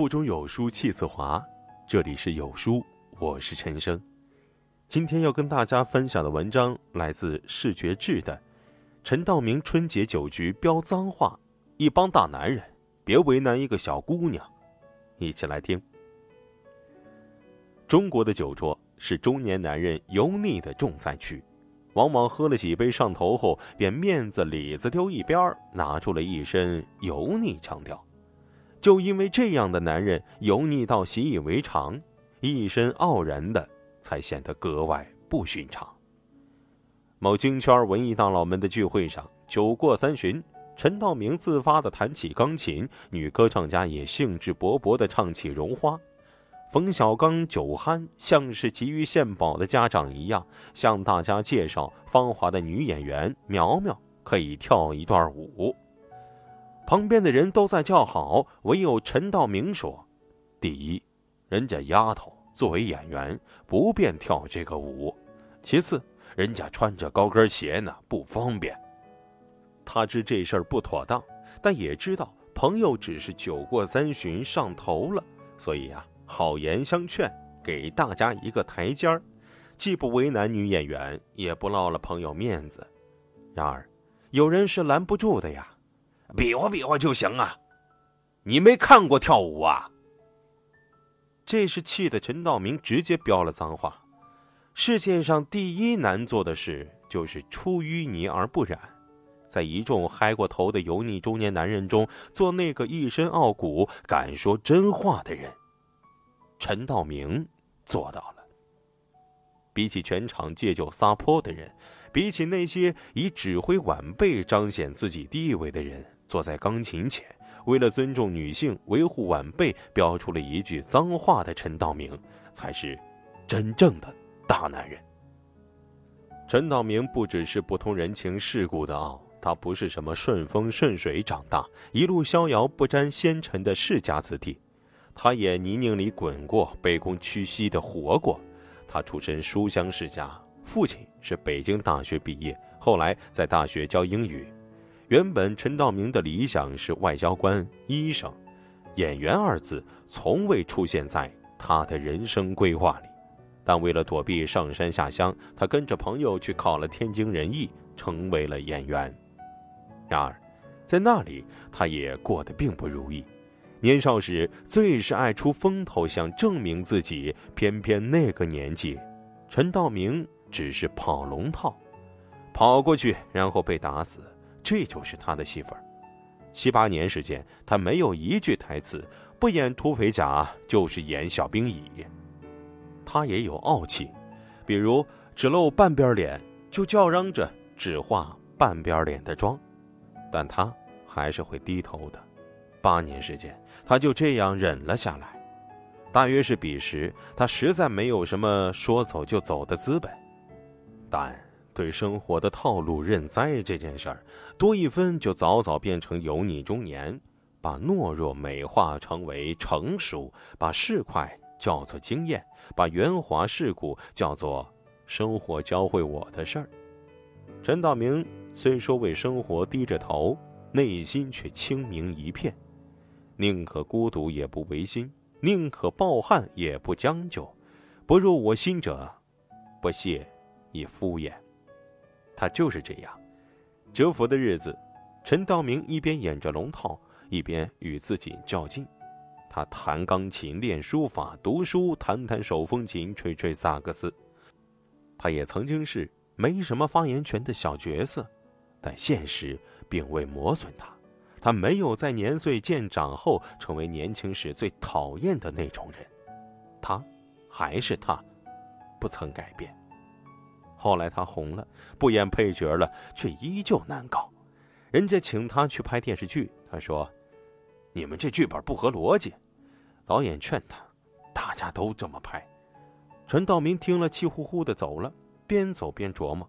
腹中有书气自华，这里是有书，我是陈生。今天要跟大家分享的文章来自视觉志的陈道明春节酒局飙脏话，一帮大男人别为难一个小姑娘，一起来听。中国的酒桌是中年男人油腻的重灾区。往往喝了几杯上头后，便面子里子丢一边拿出了一身油腻腔调。就因为这样的男人油腻到习以为常，一身傲然的，才显得格外不寻常。某京圈文艺大佬们的聚会上，酒过三巡，陈道明自发的弹起钢琴，女歌唱家也兴致勃勃的唱起《绒花》。冯小刚酒酣，像是急于献宝的家长一样，向大家介绍芳华的女演员苗苗可以跳一段舞。旁边的人都在叫好，唯有陈道明说：“第一，人家丫头作为演员不便跳这个舞；其次，人家穿着高跟鞋呢，不方便。”他知这事儿不妥当，但也知道朋友只是酒过三巡上头了，所以呀。好言相劝，给大家一个台阶儿，既不为难女演员，也不落了朋友面子。然而，有人是拦不住的呀，比划比划就行啊！你没看过跳舞啊？这是气得陈道明直接飙了脏话。世界上第一难做的事，就是出淤泥而不染，在一众嗨过头的油腻中年男人中，做那个一身傲骨、敢说真话的人。陈道明做到了。比起全场借酒撒泼的人，比起那些以指挥晚辈彰显自己地位的人，坐在钢琴前，为了尊重女性、维护晚辈，飙出了一句脏话的陈道明，才是真正的大男人。陈道明不只是不通人情世故的傲，他不是什么顺风顺水长大、一路逍遥不沾纤尘的世家子弟。他也泥泞里滚过，卑躬屈膝的活过。他出身书香世家，父亲是北京大学毕业，后来在大学教英语。原本陈道明的理想是外交官、医生，演员二字从未出现在他的人生规划里。但为了躲避上山下乡，他跟着朋友去考了天津人艺，成为了演员。然而，在那里他也过得并不如意。年少时最是爱出风头，想证明自己。偏偏那个年纪，陈道明只是跑龙套，跑过去然后被打死，这就是他的戏份。七八年时间，他没有一句台词，不演土匪甲就是演小兵乙。他也有傲气，比如只露半边脸就叫嚷着只化半边脸的妆，但他还是会低头的。八年时间，他就这样忍了下来。大约是彼时，他实在没有什么说走就走的资本。但对生活的套路认栽这件事儿，多一分就早早变成油腻中年，把懦弱美化成为成熟，把市侩叫做经验，把圆滑世故叫做生活教会我的事儿。陈道明虽说为生活低着头，内心却清明一片。宁可孤独也不违心，宁可抱憾也不将就，不入我心者，不屑以敷衍。他就是这样，蛰伏的日子，陈道明一边演着龙套，一边与自己较劲。他弹钢琴、练书法、读书，弹弹手风琴，吹吹萨克斯。他也曾经是没什么发言权的小角色，但现实并未磨损他。他没有在年岁渐长后成为年轻时最讨厌的那种人，他还是他，不曾改变。后来他红了，不演配角了，却依旧难搞。人家请他去拍电视剧，他说：“你们这剧本不合逻辑。”导演劝他：“大家都这么拍。”陈道明听了，气呼呼的走了，边走边琢磨：“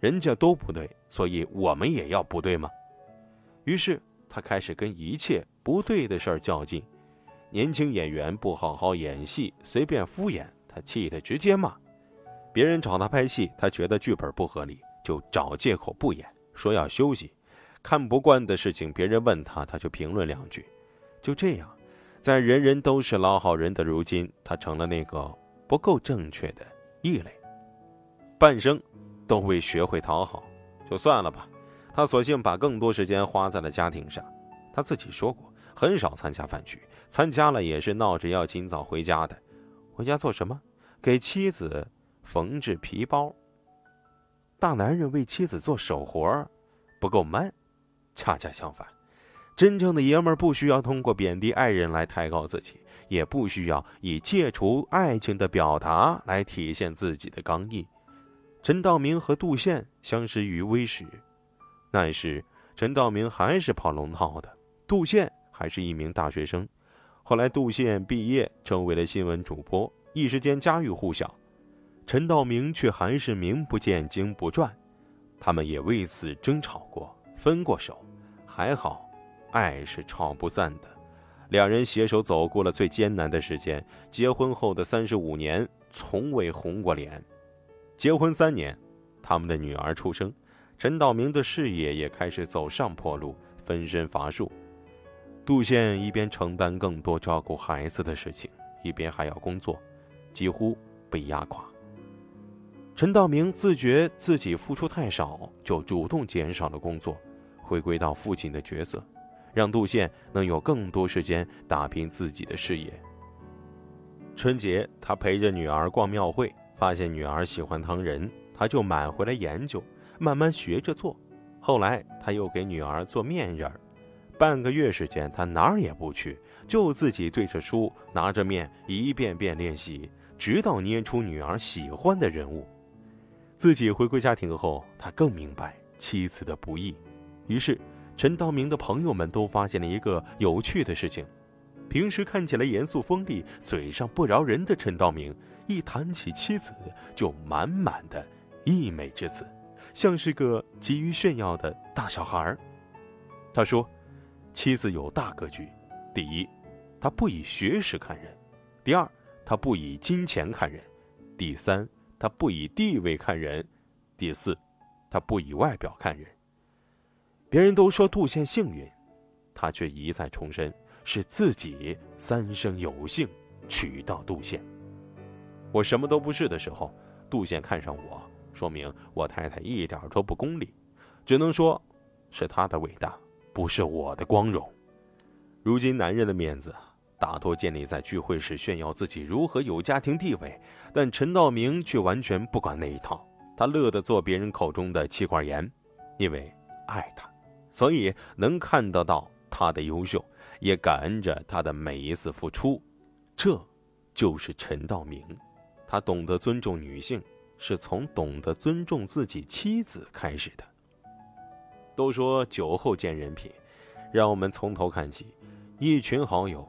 人家都不对，所以我们也要不对吗？”于是。他开始跟一切不对的事儿较劲，年轻演员不好好演戏，随便敷衍，他气得直接骂。别人找他拍戏，他觉得剧本不合理，就找借口不演，说要休息。看不惯的事情，别人问他，他就评论两句。就这样，在人人都是老好人的如今，他成了那个不够正确的异类。半生都未学会讨好，就算了吧。他索性把更多时间花在了家庭上。他自己说过，很少参加饭局，参加了也是闹着要尽早回家的。回家做什么？给妻子缝制皮包。大男人为妻子做手活不够 man。恰恰相反。真正的爷们儿不需要通过贬低爱人来抬高自己，也不需要以戒除爱情的表达来体现自己的刚毅。陈道明和杜宪相识于微时，那时陈道明还是跑龙套的，杜宪还是一名大学生。后来杜宪毕业成为了新闻主播，一时间家喻户晓，陈道明却还是名不见经不传。他们也为此争吵过，分过手，还好。爱是吵不散的，两人携手走过了最艰难的时间。结婚后的三十五年，从未红过脸。结婚三年，他们的女儿出生，陈道明的事业也开始走上坡路，分身乏术。杜宪一边承担更多照顾孩子的事情，一边还要工作，几乎被压垮。陈道明自觉自己付出太少，就主动减少了工作，回归到父亲的角色。让杜宪能有更多时间打拼自己的事业。春节，他陪着女儿逛庙会，发现女儿喜欢糖人，他就买回来研究，慢慢学着做。后来，他又给女儿做面人。半个月时间，他哪儿也不去，就自己对着书，拿着面一遍遍练习，直到捏出女儿喜欢的人物。自己回归家庭后，他更明白妻子的不易，于是。陈道明的朋友们都发现了一个有趣的事情：平时看起来严肃锋利、嘴上不饶人的陈道明，一谈起妻子就满满的溢美之词，像是个急于炫耀的大小孩儿。他说：“妻子有大格局，第一，他不以学识看人；第二，他不以金钱看人；第三，他不以地位看人；第四，他不以外表看人。”别人都说杜宪幸运，他却一再重申是自己三生有幸娶到杜宪。我什么都不是的时候，杜宪看上我，说明我太太一点都不功利，只能说，是他的伟大，不是我的光荣。如今男人的面子大多建立在聚会时炫耀自己如何有家庭地位，但陈道明却完全不管那一套，他乐得做别人口中的妻管严，因为爱他。所以能看得到他的优秀，也感恩着他的每一次付出，这，就是陈道明。他懂得尊重女性，是从懂得尊重自己妻子开始的。都说酒后见人品，让我们从头看起。一群好友，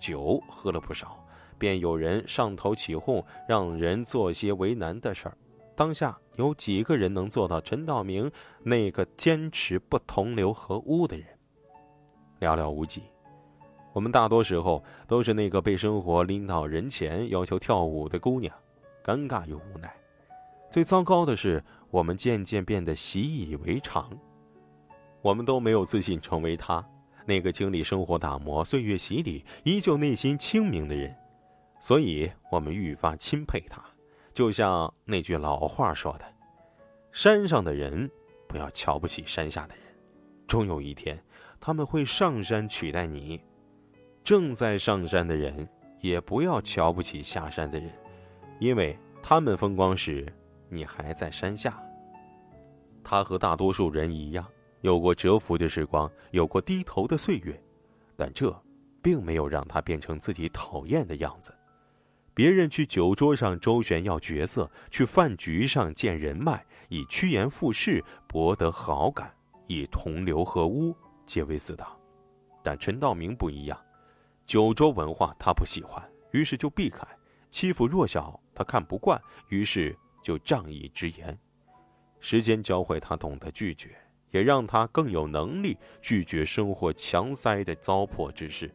酒喝了不少，便有人上头起哄，让人做些为难的事儿。当下有几个人能做到陈道明那个坚持不同流合污的人？寥寥无几。我们大多时候都是那个被生活拎到人前要求跳舞的姑娘，尴尬又无奈。最糟糕的是，我们渐渐变得习以为常。我们都没有自信成为他那个经历生活打磨、岁月洗礼、依旧内心清明的人，所以我们愈发钦佩他。就像那句老话说的：“山上的人不要瞧不起山下的人，终有一天他们会上山取代你；正在上山的人也不要瞧不起下山的人，因为他们风光时，你还在山下。”他和大多数人一样，有过蛰伏的时光，有过低头的岁月，但这并没有让他变成自己讨厌的样子。别人去酒桌上周旋要角色，去饭局上见人脉，以趋炎附势博得好感，以同流合污皆为自当。但陈道明不一样，酒桌文化他不喜欢，于是就避开；欺负弱小他看不惯，于是就仗义直言。时间教会他懂得拒绝，也让他更有能力拒绝生活强塞的糟粕之事。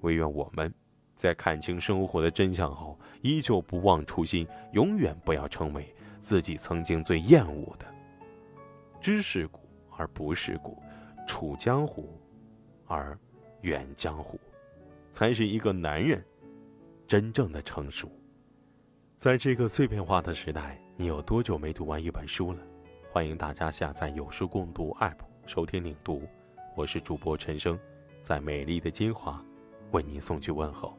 唯愿我们。在看清生活的真相后，依旧不忘初心，永远不要成为自己曾经最厌恶的。知世故而不世故，处江湖而远江湖。才是一个男人真正的成熟。在这个碎片化的时代，你有多久没读完一本书了？欢迎大家下载有书共读 App 收听领读，我是主播陈生，在美丽的金华为您送去问候。